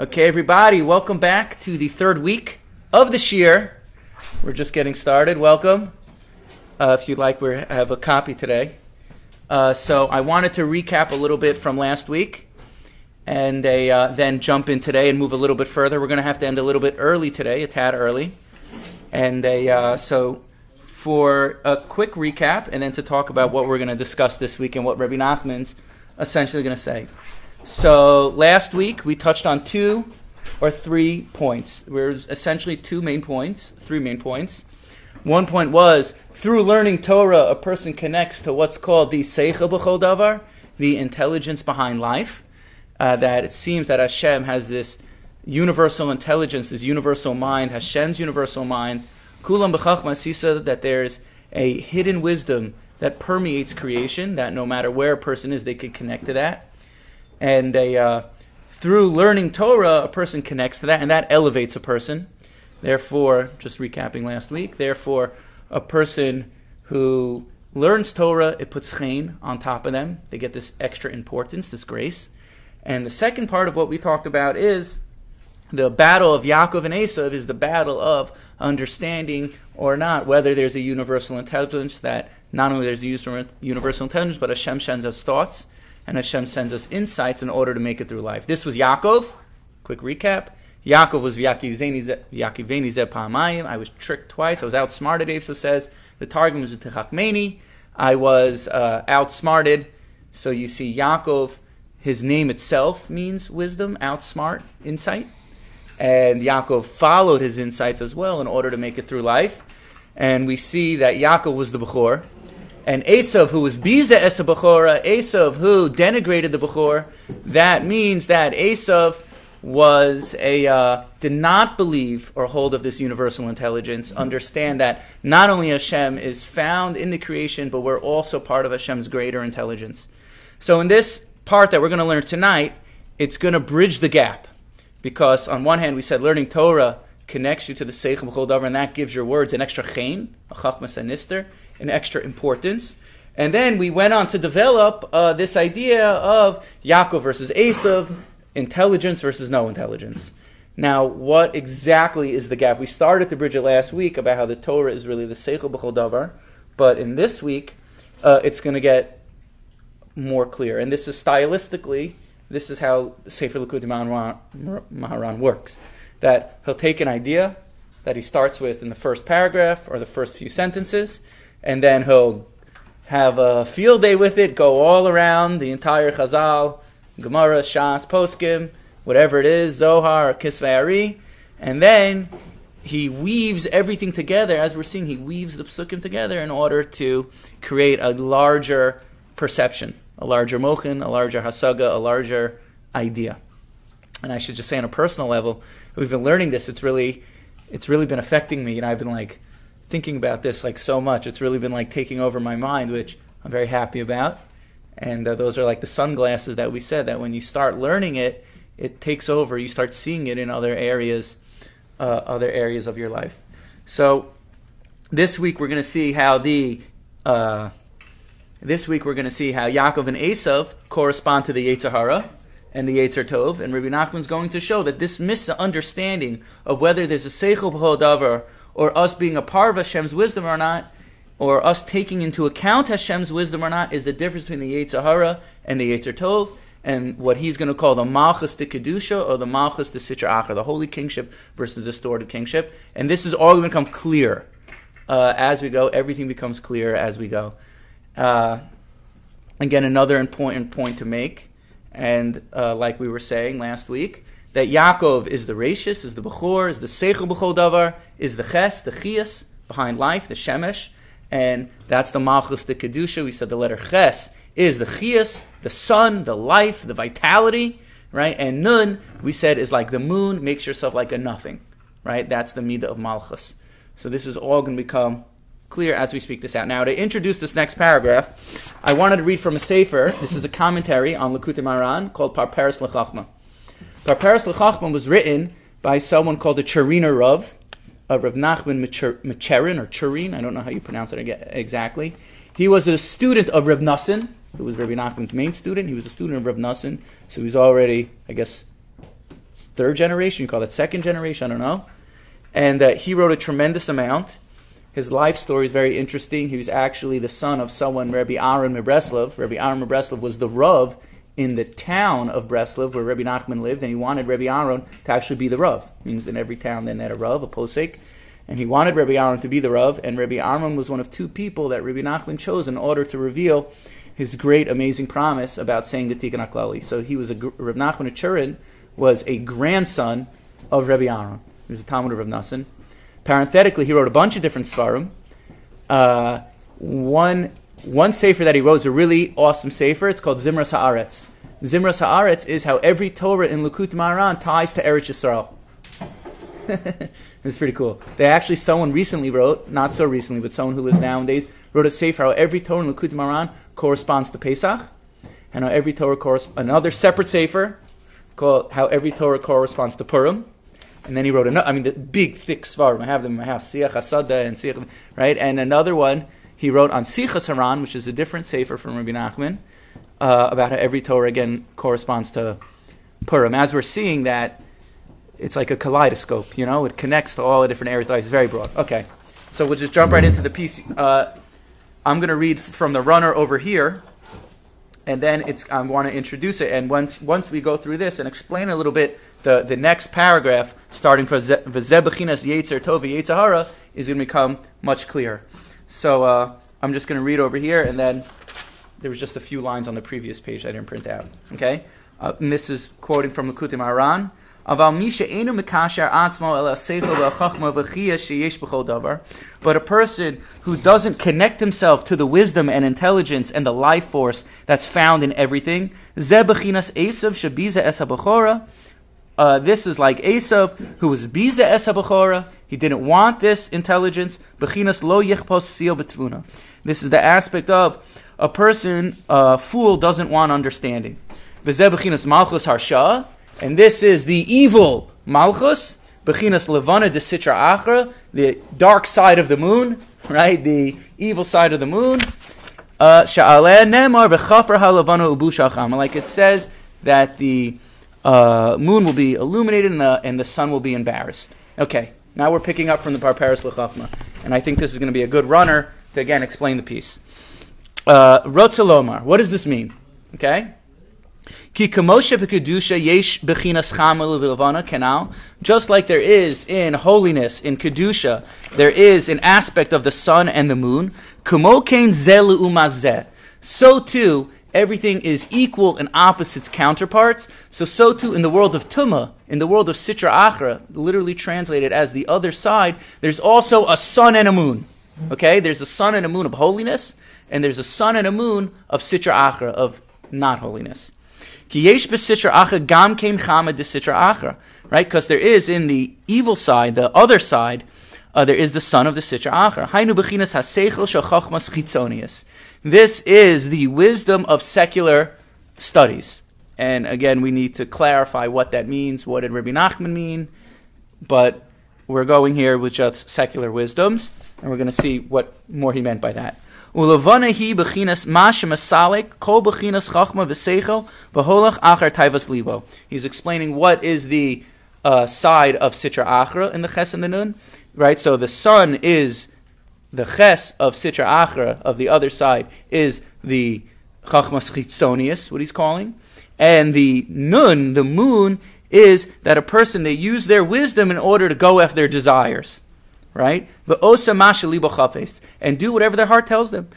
Okay, everybody, welcome back to the third week of this year. We're just getting started. Welcome. Uh, if you'd like, we have a copy today. Uh, so I wanted to recap a little bit from last week and a, uh, then jump in today and move a little bit further. We're going to have to end a little bit early today, a tad early. And a, uh, so for a quick recap and then to talk about what we're going to discuss this week and what Rabbi Nachman's essentially going to say. So last week we touched on two or three points. There's essentially two main points, three main points. One point was through learning Torah, a person connects to what's called the Seichel B'chol Davar, the intelligence behind life. Uh, that it seems that Hashem has this universal intelligence, this universal mind, Hashem's universal mind. Kulam b'chachma sisa that there's a hidden wisdom that permeates creation. That no matter where a person is, they can connect to that and a, uh, through learning Torah, a person connects to that, and that elevates a person. Therefore, just recapping last week, therefore, a person who learns Torah, it puts chen on top of them. They get this extra importance, this grace. And the second part of what we talked about is the battle of Yaakov and Esav is the battle of understanding or not whether there's a universal intelligence that not only there's a universal intelligence, but Hashem sends us thoughts and Hashem sends us insights in order to make it through life. This was Yaakov. Quick recap. Yaakov was Yakiveni Zeb Pa'amayim. I was tricked twice. I was outsmarted, Eivsa says. The Targum was Techachmeni. I was uh, outsmarted. So you see, Yaakov, his name itself means wisdom, outsmart, insight. And Yaakov followed his insights as well in order to make it through life. And we see that Yaakov was the Bechor and Esav, who was Biza Esa Bechora, Esav, who denigrated the Bechor, that means that Esav was a uh, did not believe or hold of this universal intelligence. Understand that not only Hashem is found in the creation, but we're also part of Hashem's greater intelligence. So in this part that we're going to learn tonight, it's going to bridge the gap, because on one hand we said learning Torah connects you to the Seich Davar, and that gives your words an extra chen, a chachmas and nister an extra importance. And then we went on to develop uh, this idea of Yaakov versus Esav, intelligence versus no intelligence. Now, what exactly is the gap? We started to bridge it last week about how the Torah is really the Seichel B'chol but in this week, uh, it's going to get more clear. And this is stylistically, this is how Sefer Likutei Moharan works. That he'll take an idea that he starts with in the first paragraph or the first few sentences, and then he'll have a field day with it, go all around the entire Chazal, Gemara, Shas, Poskim, whatever it is, Zohar, Kisvei Ari, and then he weaves everything together. As we're seeing, he weaves the psukim together in order to create a larger perception, a larger mochin, a larger hasaga, a larger idea. And I should just say, on a personal level, we've been learning this. It's really, it's really been affecting me, and I've been like thinking about this like so much. It's really been like taking over my mind, which I'm very happy about. And uh, those are like the sunglasses that we said that when you start learning it, it takes over. You start seeing it in other areas, uh, other areas of your life. So this week we're going to see how the uh, this week we're going to see how Yaakov and Esav correspond to the Yetzer Hara and the Yetzer Tov, and Rabbi Nachman's going to show that this misunderstanding of whether there's a Seichel Davar or us being a part of Hashem's wisdom or not, or us taking into account Hashem's wisdom or not, is the difference between the Yetzer Hara and the Yetzer Tov, and what he's going to call the Malchus de Kedusha or the Malchus de Sitra Achar, the holy kingship versus the distorted kingship. And this is all going to become clear uh, as we go. Everything becomes clear as we go. Uh, again, another important point to make, and uh, like we were saying last week, that Yaakov is the Rashis, is the Bechor, is the Seichel B'chol Davar, is the Ches, the Chias, behind life, the Shemesh, and that's the Malchus, the Kedusha. We said the letter Ches is the Chias, the sun, the life, the vitality, right? And Nun, we said, is like the moon, makes yourself like a nothing, right? That's the Midah of Malchus. So this is all going to become clear as we speak this out. Now, to introduce this next paragraph, I wanted to read from a Sefer. This is a commentary on Likutei Moharan called Parperes Lechachma. Parperes L'Chachman was written by someone called the Charina Rav, uh, Rav Nachman Mecherin, or Churin, I don't know how you pronounce it exactly. He was a student of Rav Nassin, who was Rabbi Nachman's main student. He was a student of Rav Nassin, so he was already, I guess, third generation, you call it second generation, I don't know. And uh, he wrote a tremendous amount. His life story is very interesting. He was actually the son of someone, Rabbi Aaron Mebreslov. Rabbi Aaron Mebreslov was the Rav in the town of Breslov where Rabbi Nachman lived, and he wanted Rabbi Aaron to actually be the Rav. It means in every town they had a Rav, a posek. And he wanted Rabbi Aaron to be the Rav, and Rabbi Aaron was one of two people that Rabbi Nachman chose in order to reveal his great, amazing promise about saying the Tikkun HaKlali. So he was a, Rabbi Nachman of Turin was a grandson of Rabbi Aaron. He was a talmid of Rav Nassan. Parenthetically, he wrote a bunch of different svarim. Uh, one one sefer that he wrote is a really awesome sefer. It's called Zimras Haaretz. Zimras Haaretz is how every Torah in Likutei Moharan ties to Eretz Yisrael. it's pretty cool. They actually, someone recently wrote, not so recently, but someone who lives nowadays, wrote a sefer how every Torah in Likutei Moharan corresponds to Pesach, and how every Torah corresponds, another separate sefer called how every Torah corresponds to Purim. And then he wrote another, I mean, the big, thick sefarim. I have them in my house, Siach Hasada and Siach, right? And another one he wrote on Sichas Haran, which is a different sefer from Rabbi Nachman, uh, about how every Torah again corresponds to Purim. As we're seeing that, it's like a kaleidoscope, you know, it connects to all the different areas. It's very broad. Okay, so we'll just jump right into the piece. Uh, I'm going to read from the runner over here, and then it's I want to introduce it. And once once we go through this and explain a little bit, the, the next paragraph, starting from V'zebechinas Yetzer Tov Yetzahara, is going to become much clearer. So uh, I'm just going to read over here, and then there was just a few lines on the previous page I didn't print out. Okay, uh, and this is quoting from Likutei Moharan. But a person who doesn't connect himself to the wisdom and intelligence and the life force that's found in everything, uh, this is like Esav, who was biza esa He didn't want this intelligence. This is the aspect of a person, a fool, doesn't want understanding. Malchus and this is the evil malchus. Bechinas levana de sitra achra, the dark side of the moon, right? The evil side of the moon. Uh. Like it says that the uh, moon will be illuminated and the, and the sun will be embarrassed. Okay, now we're picking up from the Parparis L'chachma, and I think this is going to be a good runner to again explain the piece. Uh, Rotzalomar, what does this mean? Okay? Ki yesh bechinas Just like there is in holiness, in kedusha, there is an aspect of the sun and the moon. Umazeh. So too everything is equal and opposites counterparts. So, so too in the world of Tuma, in the world of Sitra Achra, literally translated as the other side, there's also a sun and a moon. Okay? There's a sun and a moon of holiness, and there's a sun and a moon of Sitra Achra, of not holiness. Right? Because there is in the evil side, the other side, uh, there is the son of the Sitra Achra. This is the wisdom of secular studies. And again, we need to clarify what that means. What did Rabbi Nachman mean? But we're going here with just secular wisdoms, and we're going to see what more he meant by that. He's explaining what is the uh, side of Sitra Achra in the Ches and the Nun, right? So the sun is the ches of Sitra Achra, of the other side, is the Chachmas Chitzonius, what he's calling. And the Nun, the moon, is that a person, they use their wisdom in order to go after their desires. Right? And do whatever their heart tells them.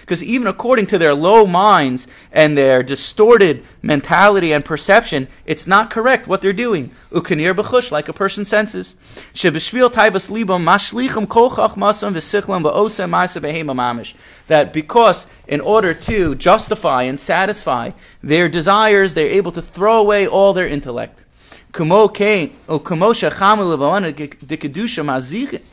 Because even according to their low minds and their distorted mentality and perception, it's not correct what they're doing. Ukanir b'chush, like a person senses. That because in order to justify and satisfy their desires, they're able to throw away all their intellect. כמו כן, או כמו שחמו לבואנה דקדושה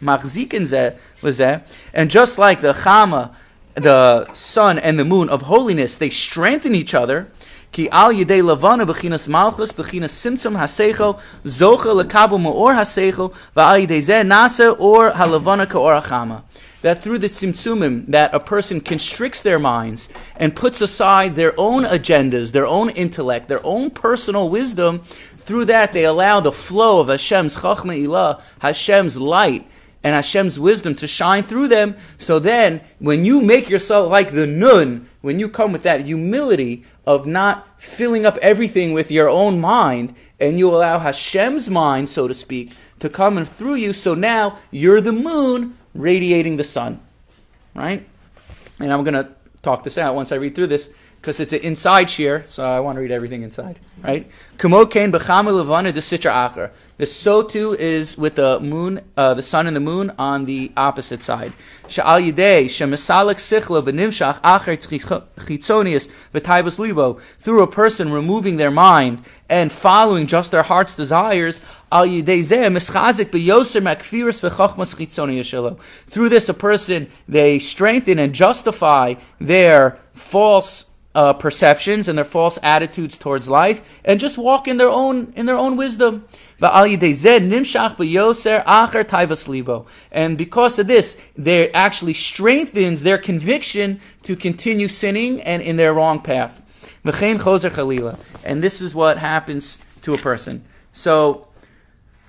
מחזיקים זה לזה, and just like the chama, the sun and the moon of holiness, they strengthen each other, כי על ידי לבנה בחינס מלכוס, בחינס צמצום השכל, זוכה לקבל מאור השכל, ועל ידי זה נעשה אור הלבנה כאור החמה. that through the tzimtzumim, that a person constricts their minds and puts aside their own agendas, their own intellect, their own personal wisdom. through that, they allow the flow of Hashem's chachma ilah, Hashem's light, and Hashem's wisdom to shine through them. So then, when you make yourself like the nun, when you come with that humility of not filling up everything with your own mind, and you allow Hashem's mind, so to speak, to come and through you, so now you're the moon radiating the sun. Right? And I'm going to talk this out once I read through this because it's an inside shiur, so I want to read everything inside. Right? Kumokain b'chamel levana de sitra acher. The so too is with the moon, uh, the sun and the moon on the opposite side. Sha'al yidei shemisalik sichlo b'nimshach acher chitzonius v'taibas libo. Through a person removing their mind and following just their heart's desires, al yidei zeh mischazik b'yoser makfiris v'chochmas chitzonius. Through this, a person, they strengthen and justify their false uh, perceptions and their false attitudes towards life, and just walk in their own in their own wisdom. And because of this, they actually strengthens their conviction to continue sinning and in their wrong path. And this is what happens to a person. So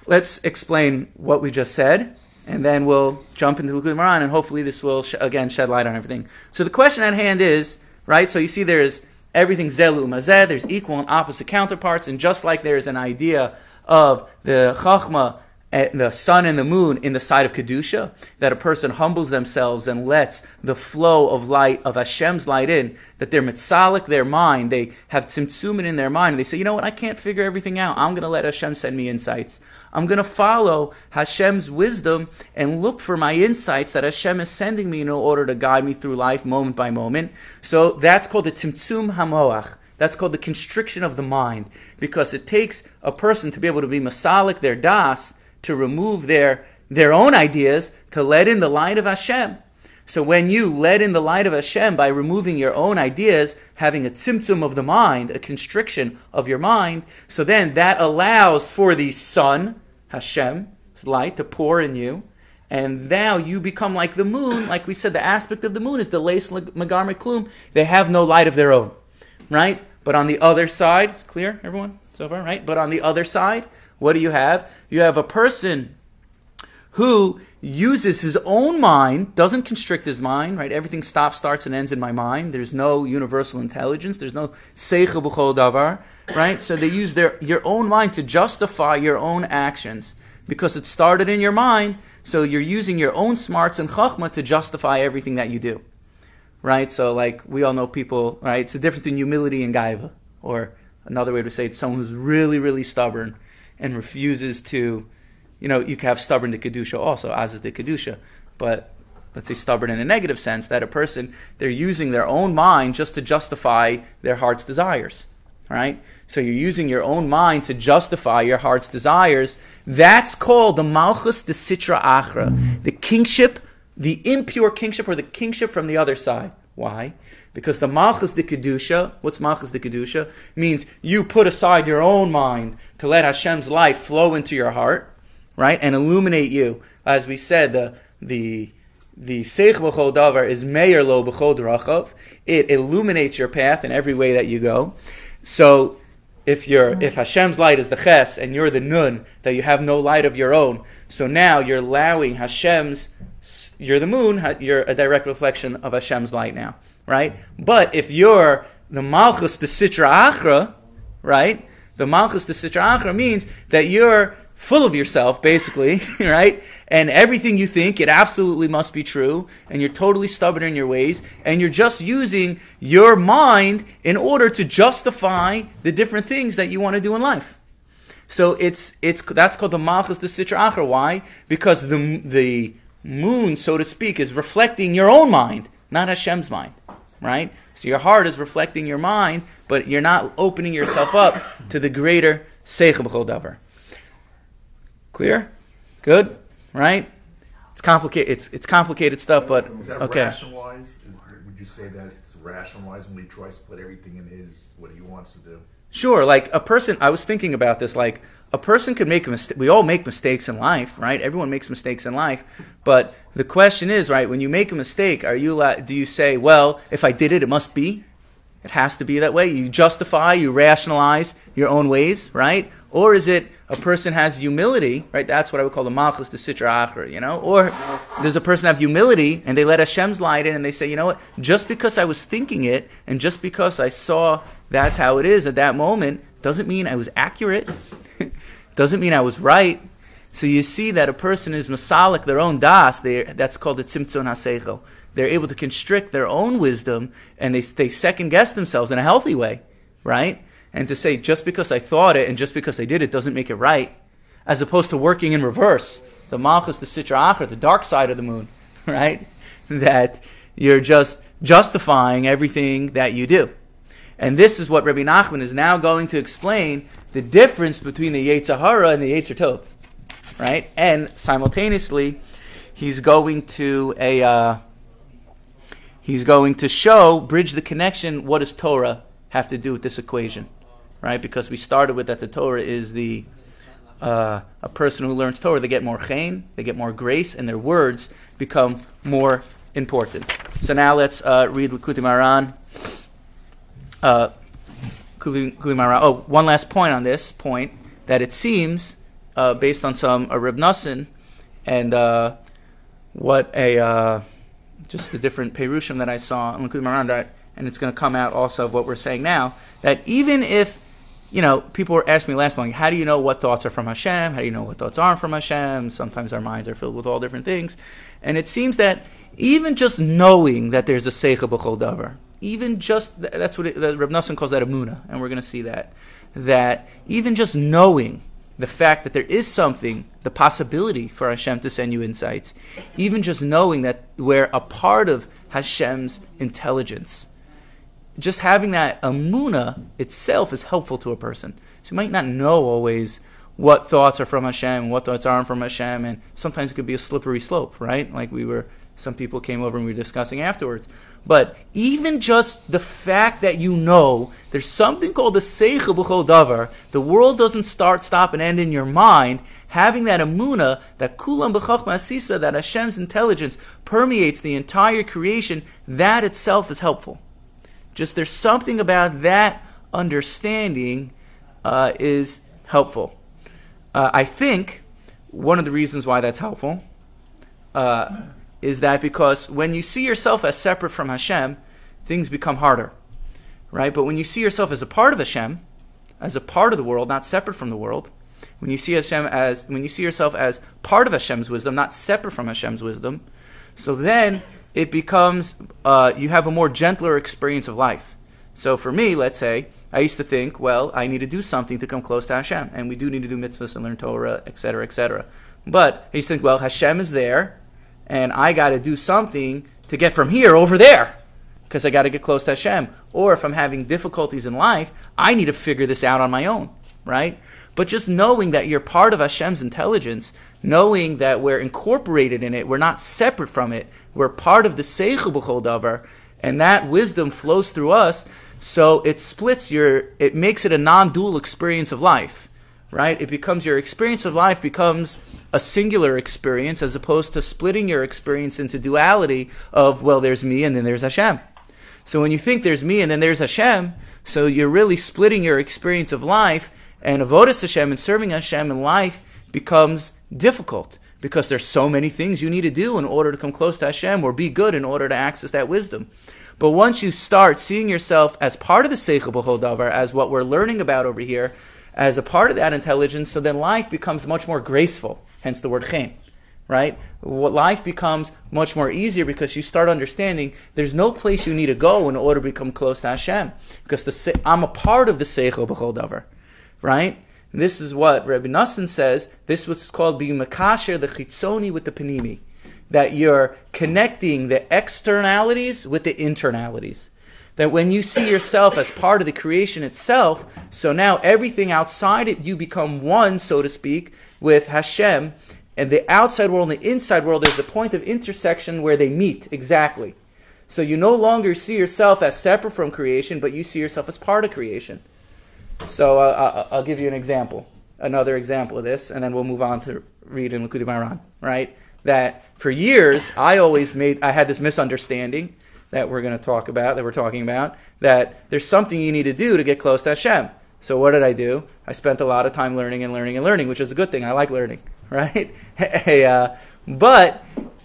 let's explain what we just said, and then we'll jump into the Gemara, and hopefully this will sh- again shed light on everything. So the question at hand is right? So you see there's everything zelu umazeh, there's equal and opposite counterparts, and just like there's an idea of the chachma the sun and the moon in the side of Kedusha, that a person humbles themselves and lets the flow of light, of Hashem's light in, that they're mitzalik their mind, they have tzimtzumin in their mind, and they say, you know what, I can't figure everything out. I'm going to let Hashem send me insights. I'm going to follow Hashem's wisdom and look for my insights that Hashem is sending me in order to guide me through life moment by moment. So that's called the tzimtzum hamoach. That's called the constriction of the mind, because it takes a person to be able to be masalik their das, to remove their, their own ideas, to let in the light of Hashem. So when you let in the light of Hashem by removing your own ideas, having a tzimtzum of the mind, a constriction of your mind, so then that allows for the sun, Hashem's light, to pour in you. And now you become like the moon. Like we said, the aspect of the moon is the lace magarme klum. They have no light of their own, right? But on the other side, it's clear, everyone, so far, right? But on the other side, what do you have? You have a person who uses his own mind, doesn't constrict his mind, right? Everything stops, starts, and ends in my mind. There's no universal intelligence. There's no seichel b'chol davar, right? So they use their, your own mind to justify your own actions. Because it started in your mind, so you're using your own smarts and chachma to justify everything that you do. Right? So like, we all know people, right? It's the difference between humility and gaiva. Or another way to say it, someone who's really, really stubborn and refuses to, you know, you can have stubborn to kedusha also, as is the kedusha, but let's say stubborn in a negative sense, that a person they're using their own mind just to justify their heart's desires. Right? So you're using your own mind to justify your heart's desires. That's called the Malchus de Sitra Achra, the kingship, the impure kingship or the kingship from the other side. Why? Because the Malchus de Kedusha, what's Malchus de Kedusha? Means you put aside your own mind to let Hashem's life flow into your heart, right? And illuminate you. As we said, the, the, the Seich B'chol Davar is Meir Lo B'chol Drachov. It illuminates your path in every way that you go. So, if you're, if Hashem's light is the Ches and you're the Nun, that you have no light of your own, so now you're allowing Hashem's, you're the moon, you're a direct reflection of Hashem's light now right? But if you're the Malchus the Sitra Achra, right? The Malchus the Sitra Achra means that you're full of yourself, basically, right? And everything you think, it absolutely must be true, and you're totally stubborn in your ways, and you're just using your mind in order to justify the different things that you want to do in life. So it's it's that's called the Malchus the Sitra Achra. Why? Because the the moon, so to speak, is reflecting your own mind, not Hashem's mind right? So your heart is reflecting your mind, but you're not opening yourself up to the greater Seichel B'chol Davar. Clear? Good? Right? It's complicated. It's it's complicated stuff, but Is that okay. ration-wise? Would would you say that it's rationalized when he tries to put everything in his what he wants to do? Sure, like a person, I was thinking about this, like a person could make a mistake. We all make mistakes in life, right? Everyone makes mistakes in life. But the question is, right, when you make a mistake, are you, do you say, well, if I did it, it must be? It has to be that way. You justify, you rationalize your own ways, right? Or is it a person has humility, right? That's what I would call the malchus, the sitra achra, you know? Or does a person have humility and they let Hashem's light in and they say, you know what? Just because I was thinking it and just because I saw that's how it is at that moment doesn't mean I was accurate, doesn't mean I was right. So you see that a person is masalik their own das. They, that's called the tzimtzum haseichel. They're able to constrict their own wisdom and they, they second guess themselves in a healthy way, right? And to say just because I thought it and just because I did it doesn't make it right, as opposed to working in reverse. The malchus, the sitra achra, the dark side of the moon, right? That you're just justifying everything that you do. And this is what Rabbi Nachman is now going to explain the difference between the Yetzer Hara and the Yetzer right? And simultaneously, he's going to a uh, he's going to show bridge the connection. What does Torah have to do with this equation, right? Because we started with that the Torah is the uh, a person who learns Torah, they get more chen, they get more grace, and their words become more important. So now let's uh, read Likutei Moharan uh, oh, one last point on this point that it seems, uh, based on some uh, Nassim and uh, what a uh, just the different perushim that I saw Likutei Moharan, and it's going to come out also of what we're saying now, that even if you know, people were asking me last long, how do you know what thoughts are from Hashem? How do you know what thoughts aren't from Hashem? Sometimes our minds are filled with all different things. And it seems that even just knowing that there's a Seichel B'chol Davar, even just that's what it, Reb Nassan calls that amuna, and we're going to see that that even just knowing the fact that there is something, the possibility for Hashem to send you insights, even just knowing that we're a part of Hashem's intelligence, just having that amuna itself is helpful to a person. So you might not know always what thoughts are from Hashem, and what thoughts aren't from Hashem, and sometimes it could be a slippery slope, right? Like we were some people came over and we were discussing afterwards. But even just the fact that you know there's something called the Seichel B'chol Davar, the world doesn't start, stop, and end in your mind, having that amuna, that Kulam B'chachma Asisa, that Hashem's intelligence permeates the entire creation, that itself is helpful. Just there's something about that understanding uh, is helpful. Uh, I think one of the reasons why that's helpful uh, is that because when you see yourself as separate from Hashem, things become harder, right? But when you see yourself as a part of Hashem, as a part of the world, not separate from the world, when you see Hashem as when you see yourself as part of Hashem's wisdom, not separate from Hashem's wisdom, so then it becomes uh, you have a more gentler experience of life. So for me, let's say I used to think, well, I need to do something to come close to Hashem, and we do need to do mitzvahs and learn Torah, etc., etc. But I used to think, well, Hashem is there, and I got to do something to get from here over there because I got to get close to Hashem. Or if I'm having difficulties in life, I need to figure this out on my own, right? But just knowing that you're part of Hashem's intelligence, knowing that we're incorporated in it, we're not separate from it, we're part of the Seichel B'chol Davar, and that wisdom flows through us, so it splits your, it makes it a non-dual experience of life, right? It becomes, your experience of life becomes a singular experience as opposed to splitting your experience into duality of, well, there's me and then there's Hashem. So when you think there's me and then there's Hashem, so you're really splitting your experience of life, and avodas Hashem and serving Hashem in life becomes difficult because there's so many things you need to do in order to come close to Hashem or be good in order to access that wisdom. But once you start seeing yourself as part of the Seichel Davar, as what we're learning about over here, as a part of that intelligence, so then life becomes much more graceful hence the word chen. Right? What life becomes much more easier because you start understanding there's no place you need to go in order to become close to Hashem. Because the, I'm a part of the Seichel B'chol Davar. Right? this is what Rabbi Nassan says. This is what's called being Makasher, the Chitzoni with the Panimi. That you're connecting the externalities with the internalities that when you see yourself as part of the creation itself, so now everything outside it, you become one, so to speak, with Hashem, and the outside world and the inside world, there's a point of intersection where they meet exactly. So you no longer see yourself as separate from creation, but you see yourself as part of creation. So uh, I'll give you an example, another example of this, and then we'll move on to read in Likutei Moharan, right? That for years I always made, I had this misunderstanding that we're going to talk about, that we're talking about, that there's something you need to do to get close to Hashem. So what did I do? I spent a lot of time learning and learning and learning, which is a good thing. I like learning, right? hey, uh, but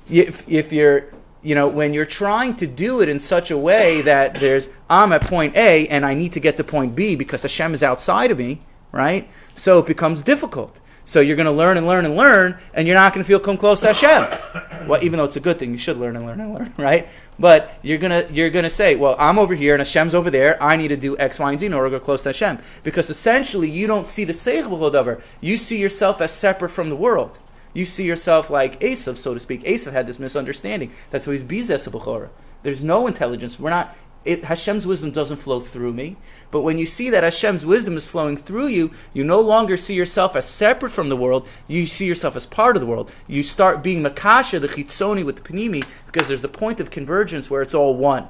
if, if you're you know, when you're trying to do it in such a way that there's, I'm at point A and I need to get to point B because Hashem is outside of me, right? So it becomes difficult. So you're going to learn and learn and learn, and you're not going to feel come close to Hashem. Well, even though it's a good thing, you should learn and learn and learn, right? But you're gonna you're gonna say, well, I'm over here and Hashem's over there. I need to do X, Y, and Z in order to go close to Hashem, because essentially you don't see the Seichel You see yourself as separate from the world. You see yourself like Esav, so to speak. Esav had this misunderstanding. That's why he's bizes There's no intelligence. We're not. It, Hashem's wisdom doesn't flow through me. But when you see that Hashem's wisdom is flowing through you, you no longer see yourself as separate from the world. You see yourself as part of the world. You start being Makasha, the Chitzoni with the Panimi, because there's the point of convergence where it's all one.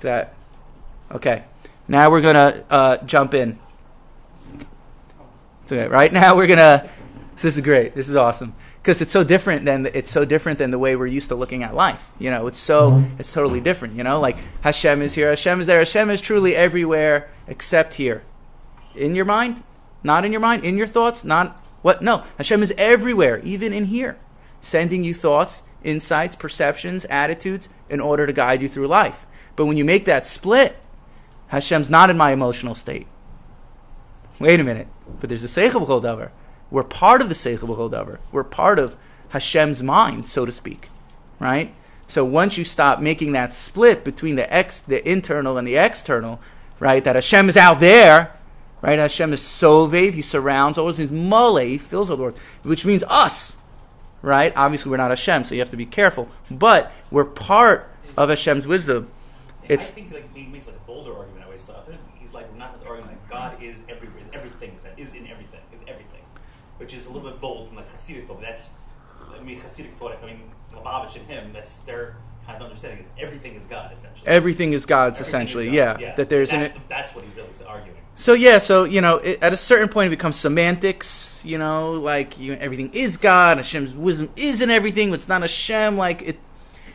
That. Okay. Now we're going to uh, jump in. okay. Right now we're going to this is great. This is awesome because it's so different than the, it's so different than the way we're used to looking at life. You know, it's so mm-hmm. it's totally different. You know, like Hashem is here, Hashem is there, Hashem is truly everywhere except here. In your mind, not in your mind, in your thoughts, not what? No, Hashem is everywhere, even in here, sending you thoughts, insights, perceptions, attitudes in order to guide you through life. But when you make that split, Hashem's not in my emotional state. Wait a minute, but there's a seichel davar. We're part of the Seichel B'chol We're part of Hashem's mind, so to speak, right? So once you stop making that split between the ex, the internal and the external, right? That Hashem is out there, right? Hashem is Sovev, He surrounds all things. Mole, He fills all the world, which means us, right? Obviously, we're not Hashem, so you have to be careful. But we're part of Hashem's wisdom. It's, I think like, he makes like a bolder argument. I always thought he's like not arguing that God is everywhere, is everything, is in everything which is a little bit bold from the Hasidic. But that's, I mean, Hasidic thought. I mean, Lubavitch and him. That's their kind of understanding. that Everything is God, essentially. Everything is God's, Everything essentially. Is God. yeah. yeah. That there's that's, an. The, that's what he's really arguing. So yeah, so you know, it, at a certain point, it becomes semantics. You know, like you, everything is God. Hashem's wisdom is in everything. But it's not Hashem. Like it,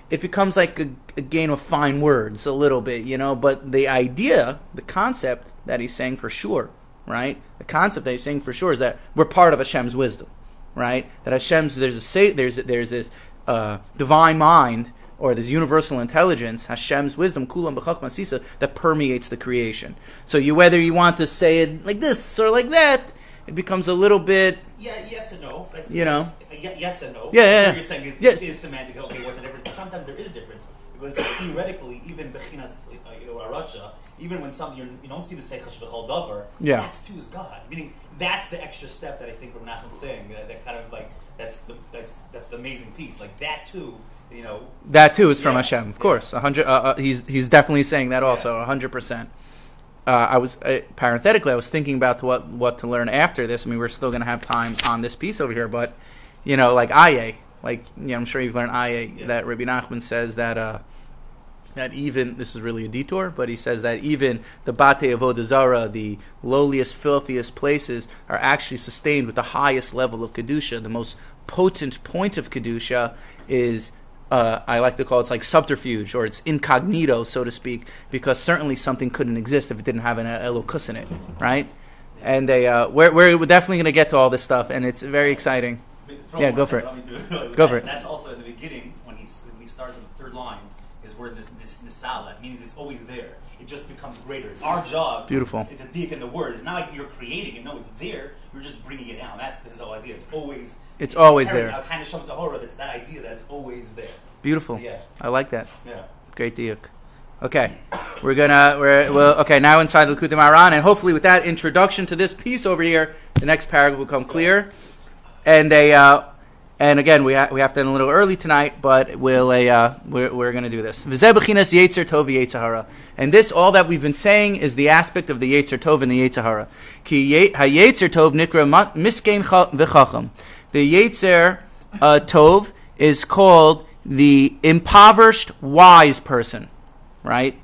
it becomes like a, a, game of fine words a little bit. You know, but the idea, the concept that he's saying for sure right? The concept that he's saying for sure is that we're part of Hashem's wisdom, right? That Hashem's there's a say there's there's this uh, divine mind or this universal intelligence, Hashem's wisdom, kulam b'chachma sisa, that permeates the creation. So you whether you want to say it like this or like that, it becomes a little bit. Yeah, yes and no. you know. yes and no. Yeah, yeah. yeah. You're saying it, yes. it is semantic. Okay, what's the difference? Sometimes there is a difference because theoretically, even bechinas uh, you know, Russia even when something you you do not see the seichel shebechol davar, yeah. that's too is God. Meaning that's the extra step that I think Rav Nachman's saying that, that, kind of like that's the that's that's the amazing piece. Like that too, you know. That too is from yeah, Hashem, of yeah. course. A hundred. Uh, uh, he's he's definitely saying that also. A hundred percent. Uh, I was uh, parenthetically, I was thinking about what what to learn after this. I mean, we're still going to have time on this piece over here, but you know, like Aye, like you know, I'm sure you've learned Aye yeah. that Rabbi Nachman says that. Uh, that even this is really a detour, but he says that even the Bate Avodah Zara, the lowliest, filthiest places, are actually sustained with the highest level of kedusha. The most potent point of kedusha is. Uh, I like to call it, it's like subterfuge or it's incognito, so to speak, because certainly something couldn't exist if it didn't have an elokus in it, right? And they, uh, we're, we're definitely going to get to all this stuff, and it's very exciting. Yeah, go for it. Go for it. That's also in the beginning when he, when he starts in the third line where this, this nisala means it's always there. It just becomes greater. Our job, beautiful. It's, it's a dik in the word. It's not like you're creating it. No, it's there. You're just bringing it down. That's the whole idea. It's always. It's always there. I kind of horror. That's that idea. That's always there. Beautiful. Yeah. I like that. Yeah. Great diuk. Okay, we're gonna we're well. Okay, now inside the Likutei Moharan, and hopefully with that introduction to this piece over here, the next paragraph will come clear. And they. uh, and again, we, ha- we have to end a little early tonight, but we'll, uh, we're, we're going to do this. And this, all that we've been saying, is the aspect of the Yetzer Tov and the Yetzer Hara. Ki Yetzer Tov nikra miskein v'chacham. The Yetzer uh, Tov is called the impoverished wise person, right?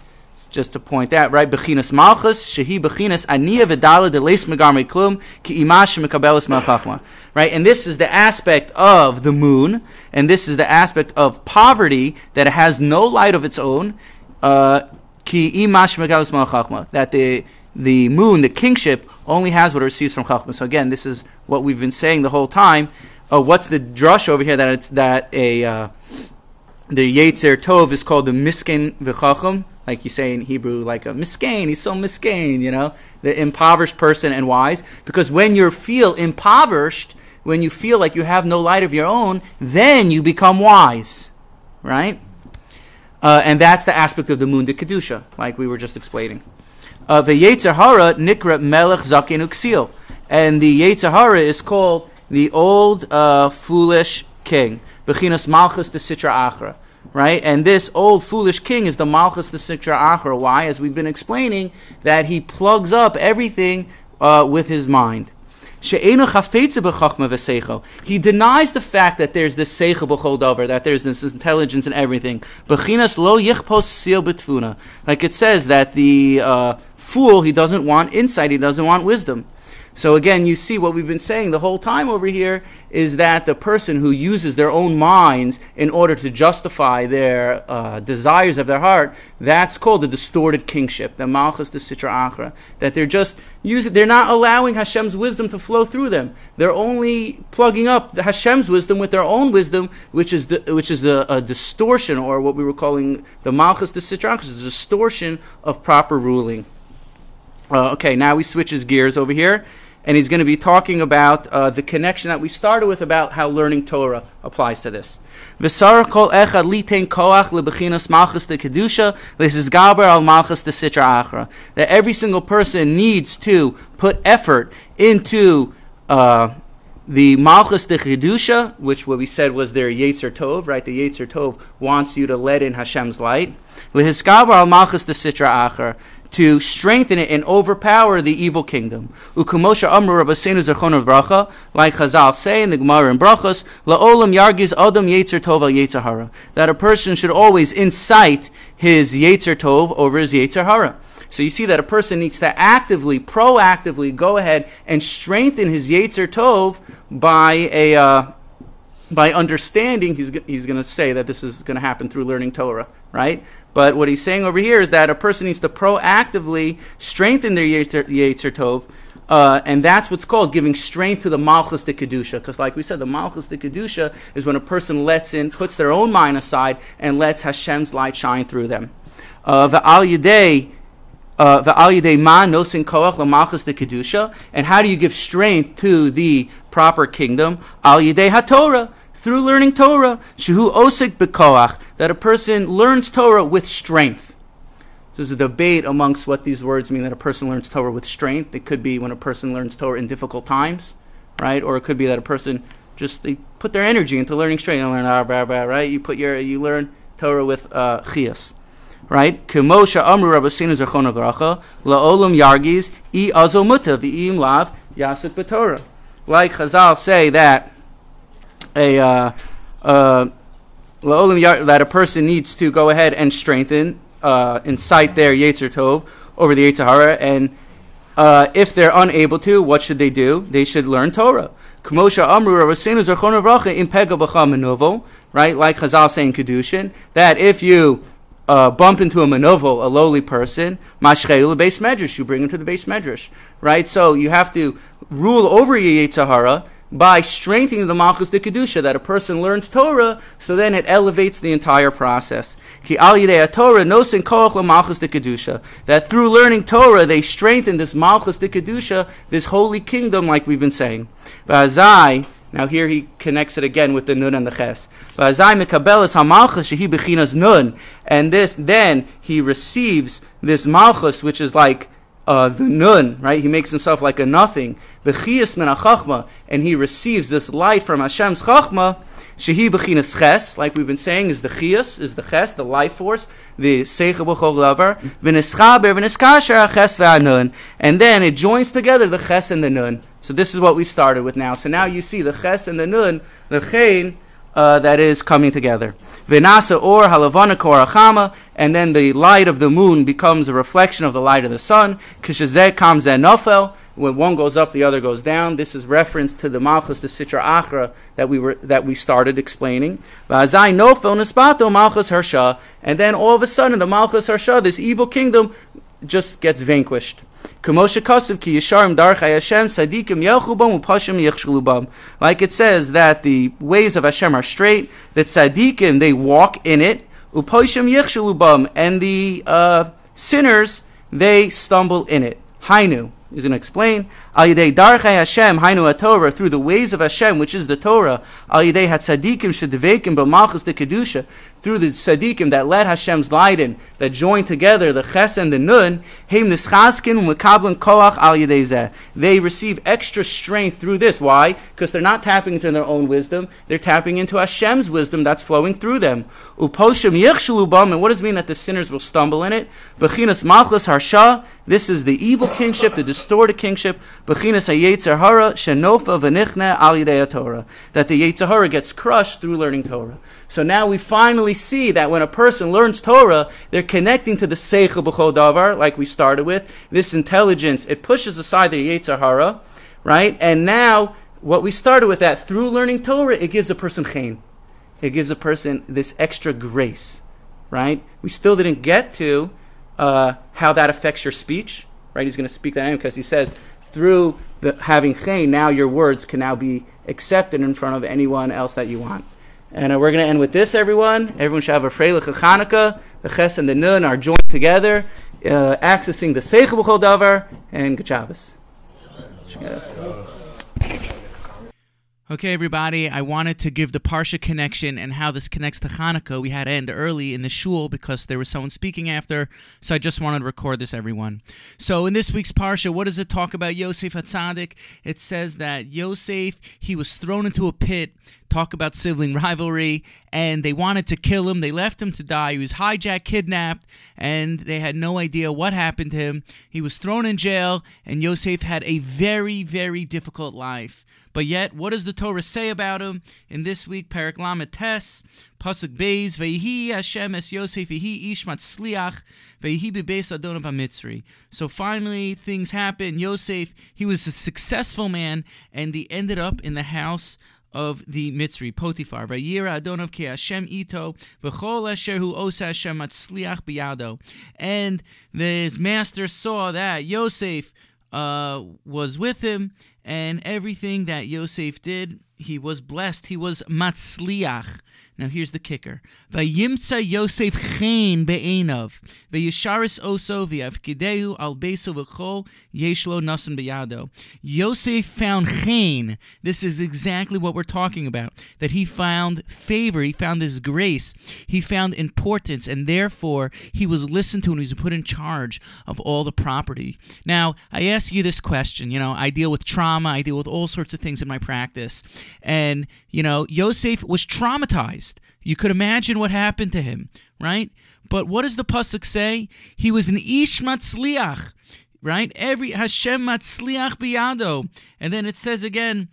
Just to point that, right? Bechinas malchus, shehi bechinas aniya v'dala deles megarme klum ki imash mekabelis. Right? And this is the aspect of the moon, and this is the aspect of poverty that has no light of its own. Uh, ki imash mekabelis. That the the moon, the kingship, only has what it receives from chachma. So again, this is what we've been saying the whole time. Uh, what's the drush over here that it's that a uh, the Yetzer Tov is called the Miskin V'chacham, like you say in Hebrew, like a miskin, he's so miskin, you know, the impoverished person and wise. Because when you feel impoverished, when you feel like you have no light of your own, then you become wise, right? Uh, and that's the aspect of the moon, the Kedusha, like we were just explaining. Uh, the Yetzer Hara, Nikra Melech Zakin Uksil. And the Yetzer Hara is called the old uh, foolish king. Bechinas Malchus the Sitra Achra right? And this old foolish king is the Malchus the Sitra Achra. Why? As we've been explaining, that he plugs up everything uh, with his mind. He denies the fact that there's this seichel b'chol that there's this intelligence and everything. Bechinas lo yichpos betfuna. Like it says that the uh, fool, he doesn't want insight, he doesn't want wisdom. So again, you see what we've been saying the whole time over here is that the person who uses their own minds in order to justify their uh, desires of their heart, that's called the distorted kingship, the malchus de sitra achra. That they're just using, they're not allowing Hashem's wisdom to flow through them. They're only plugging up the Hashem's wisdom with their own wisdom, which is the, which is a, a distortion, or what we were calling the malchus de sitra achra, a distortion of proper ruling. Uh, okay, now he switches gears over here, and he's going to be talking about uh, the connection that we started with about how learning Torah applies to this. That every single person needs to put effort into uh, the malchus de kedusha, which what we said was their yetzer tov, right? The yetzer tov wants you to let in Hashem's light. gaber al malchus de sitra achra to strengthen it and overpower the evil kingdom. Ukumosha amru bracha, like Chazal say in the Gemara and Brachos, laolam yargiz adam yetzer tov al yetzer. That a person should always incite his yetzer tov over his yetzer hara. So you see that a person needs to actively, proactively go ahead and strengthen his yetzer tov by a uh, by understanding. He's he's going to say that this is going to happen through learning Torah, right? But what he's saying over here is that a person needs to proactively strengthen their Yetzer, Tov, uh, and that's what's called giving strength to the Malchus de Kedusha. Because, like we said, the Malchus de Kedusha is when a person lets in, puts their own mind aside, and lets Hashem's light shine through them. Uh, the Al Yidei. Uh, ma nosin koach lamalchus de kedusha, and how do you give strength to the proper kingdom? Al yidei haTorah through learning Torah, shehu osik bekoach, that a person learns Torah with strength. There's a debate amongst what these words mean that a person learns Torah with strength. It could be when a person learns Torah in difficult times, right? Or it could be that a person just they put their energy into learning strength and learn ah, blah, blah, right? You put your you learn Torah with uh, chias, right? Kemosha amru rabasinu zerchon avracha laolam yargis i azomuta v'im lav yasik b'Torah. Like Chazal say that a uh, uh, that a person needs to go ahead and strengthen, uh, incite their Yetzer Tov over the Yetzer and uh, if they're unable to, what should they do? They should learn Torah. Amru right? Like Chazal saying Kedushin, that if you uh, bump into a manovo, a lowly person, mashchelu base medrash, you bring him to the base medrash, right? So you have to rule over your Yetzer Hara, by strengthening the Malchus de Kedusha, that a person learns Torah, so then it elevates the entire process. Ki al Torah nosin koach Malchus de Kedusha. That through learning Torah, they strengthen this Malchus de Kedusha, this holy kingdom, like we've been saying. V'azai, now here he connects it again with the nun and the ches. And this, then he receives this malchus, which is like uh, the nun, right? He makes himself like a nothing. B'chiyas min chachma, and he receives this light from Hashem's chachma. Shehi b'chinas ches, like we've been saying, is the chiyas, is the ches, the life force, the seichel b'chol davar. V'nischaber v'niskasher ches v'anun, and then it joins together the ches and the nun. So this is what we started with now. So now you see the ches and the nun, the chen, uh, that is coming together. Vinasa or halavana korachama, and then the light of the moon becomes a reflection of the light of the sun. Kishazeh comes nofel. When one goes up, the other goes down. This is reference to the Malchus, the Sitra Achra that we were that we started explaining. V'azai nofel nispato Malchus Harsha, and then all of a sudden the Malchus Harsha, this evil kingdom, just gets vanquished. Like it says that the ways of Hashem are straight, that tzaddikim they walk in it, and the uh, sinners they stumble in it. Hainu is going to explain. Al yidei darchei Hashem, hainu Torah, through the ways of Hashem, which is the Torah. Al yidei hatzadikim shedevekim b'malchus de kedusha, through the tzadikim that led Hashem's in, that joined together the ches and the nun. Heim nischaskin u'mekablan koach al yidei zeh. They receive extra strength through this. Why? Because they're not tapping into their own wisdom; they're tapping into Hashem's wisdom that's flowing through them. Uposhem yichshelu bam, and what does it mean that the sinners will stumble in it? Bechinas malchus harsha. This is the evil kingship, the distorted kingship. Bechinas hayetzer hara shenofa v'nichne al yidei Torah. That the yetzer hara gets crushed through learning Torah. So now we finally see that when a person learns Torah, they're connecting to the seichel b'chol davar, like we started with. This intelligence it pushes aside the yetzer hara, right? And now what we started with that through learning Torah, it gives a person chen. It gives a person this extra grace, right? We still didn't get to uh, how that affects your speech, right? He's going to speak that in because he says through the having chen, now your words can now be accepted in front of anyone else that you want. And uh, we're going to end with this, everyone. Everyone should have a Freilich Chanukah. The Ches and the Nun are joined together, uh, accessing the Seichel Davar and Gachavas. Okay, everybody, I wanted to give the Parsha connection and how this connects to Hanukkah. We had to end early in the shul because there was someone speaking after, so I just wanted to record this, everyone. So, in this week's Parsha, what does it talk about Yosef Hatzadik? It says that Yosef, he was thrown into a pit, talk about sibling rivalry, and they wanted to kill him. They left him to die. He was hijacked, kidnapped, and they had no idea what happened to him. He was thrown in jail, and Yosef had a very, very difficult life. But yet, what does the Torah say about him? In this week, Perak Lamed Tes, Pasuk Beis, Vehi Hashem es Yosef, Vehi Ish Matzliach, Vehi Bebeis Adonav HaMitzri. So finally, things happen. Yosef, he was a successful man, and he ended up in the house of the Mitzri, Potiphar. Vayira Adonov ke Hashem ito, v'chol asher hu osa Hashem matzliach biyado. And his master saw that Yosef uh, was with him, and everything that Yosef did, he was blessed. He was matzliach. Now here's the kicker. Vayimtza Yosef chen be'enav. Vayisharis oso v'yavkidehu al beso v'chol yeshlo nasan beyado. Yosef found chen. This is exactly what we're talking about. That he found favor. He found this grace. He found importance. And therefore, he was listened to and he was put in charge of all the property. Now, I ask you this question. You know, I deal with trauma. I deal with all sorts of things in my practice. And, you know, Yosef was traumatized. You could imagine what happened to him, right? But what does the pasuk say? He was an ish matzliach, right? Every Hashem matzliach biyado, and then it says again,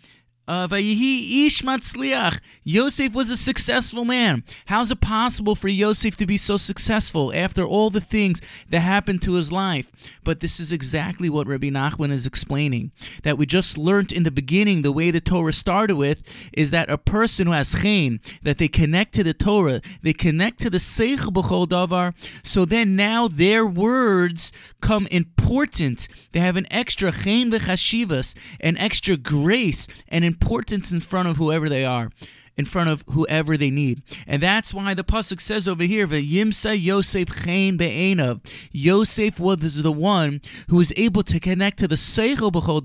Uh, vayihi ish matzliach. Yosef was a successful man. How's it possible for Yosef to be so successful after all the things that happened to his life? But this is exactly what Rabbi Nachman is explaining. That we just learned in the beginning, the way the Torah started with, is that a person who has chen, that they connect to the Torah, they connect to the Seichel B'chol Davar, so then now their words come important. They have an extra chen v'chashivas, an extra grace, and an importance in front of whoever they are in front of whoever they need. And that's why the Pasuk says over here, Yimsa Yosef Chain Be'enav. Yosef was the one who was able to connect to the Seichel B'chol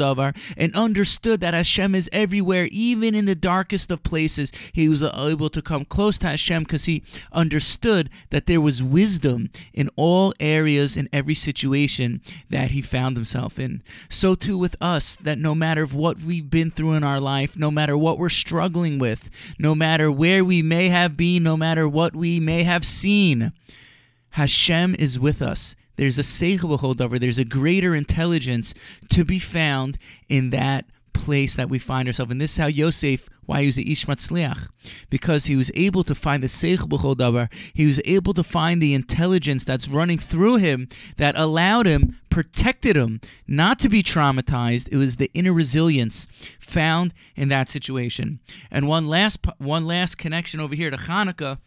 and understood that Hashem is everywhere, even in the darkest of places. He was able to come close to Hashem because he understood that there was wisdom in all areas in every situation that he found himself in. So too with us, that no matter what we've been through in our life, no matter what we're struggling with, no matter where we may have been, no matter what we may have seen. Hashem is with us. There's a seichel there's a greater intelligence to be found in that place that we find ourselves. And this is how Yosef, why he was a Ish Matzliach, because he was able to find the Seichel B'chol Davar. He was able to find the intelligence that's running through him that allowed him, protected him, not to be traumatized. It was the inner resilience found in that situation. And one last, one last connection over here to Hanukkah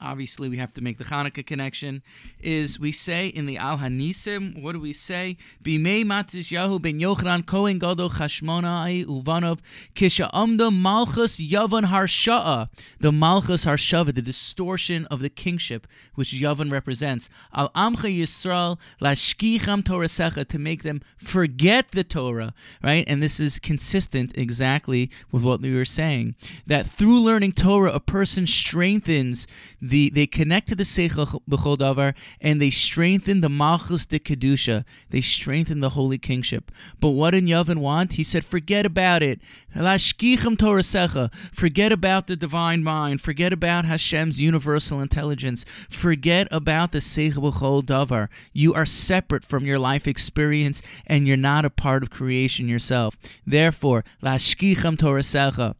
obviously we have to make the Hanukkah connection, is we say in the Al Hanisim, what do we say? Bimei Yahu ben Yochanan Kohen Gadol Chashmonai Uvanov Kisha Amda Malchus Yavan Harsha'a, the Malchus Harshava, the distortion of the kingship which Yavan represents. Al Amcha Yisrael Lashkicham Torasecha, to make them forget the Torah, right? And this is consistent exactly with what we were saying, that through learning Torah, a person strengthens the they connect to the Seichel B'chol Davar and they strengthen the Malchus de Kedusha. They strengthen the holy kingship. But what did Yavan want? He said, forget about it. Forget about the divine mind. Forget about Hashem's universal intelligence. Forget about the Seichel B'chol Davar. You are separate from your life experience and you're not a part of creation yourself. Therefore, Lashkicham Torasecha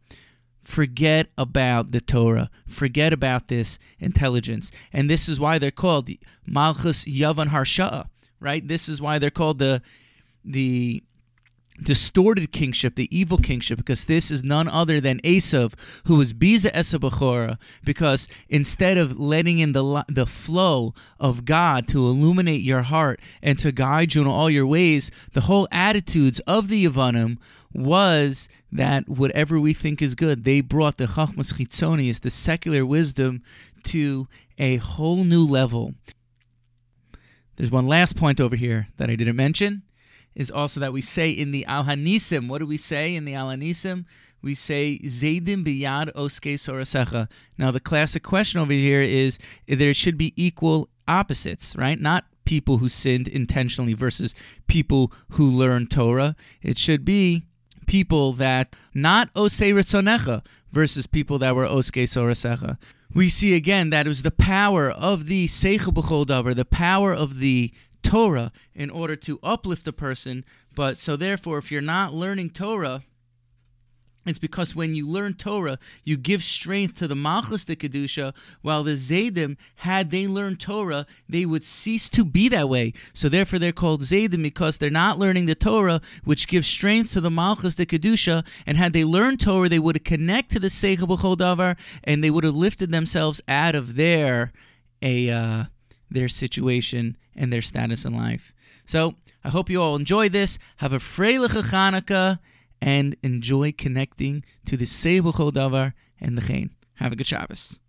forget about the Torah, forget about this intelligence. And this is why they're called Malchus Yavan Harsha'a, right? This is why they're called the the distorted kingship, the evil kingship, because this is none other than Esav, who was Biza Esabachora, because instead of letting in the, the flow of God to illuminate your heart and to guide you in all your ways, the whole attitudes of the Yavanim was that whatever we think is good, they brought the Chachmas Chitzonius, the secular wisdom, to a whole new level. There's one last point over here that I didn't mention is also that we say in the Al Hanisim. What do we say in the Al Hanisim? We say Zaydim biyad oske sorasecha. Now the classic question over here is there should be equal opposites, right? Not people who sinned intentionally versus people who learn Torah. It should be people that not osei ritzonecha versus people that were oske sorasecha. We see again that it was the power of the seichel b'chol the power of the Torah in order to uplift a person. But so therefore, if you're not learning Torah, it's because when you learn Torah, you give strength to the Malchus de Kedusha, while the Zaydim, had they learned Torah, they would cease to be that way. So therefore they're called Zaydim because they're not learning the Torah, which gives strength to the Malchus de Kedusha, and had they learned Torah, they would have connected to the Seichel Davar, and they would have lifted themselves out of their, a, uh, their situation and their status in life. So I hope you all enjoy this. Have a freiliche Chanukah and enjoy connecting to the Seichel B'chol Davar and the Chain. Have a good Shabbos.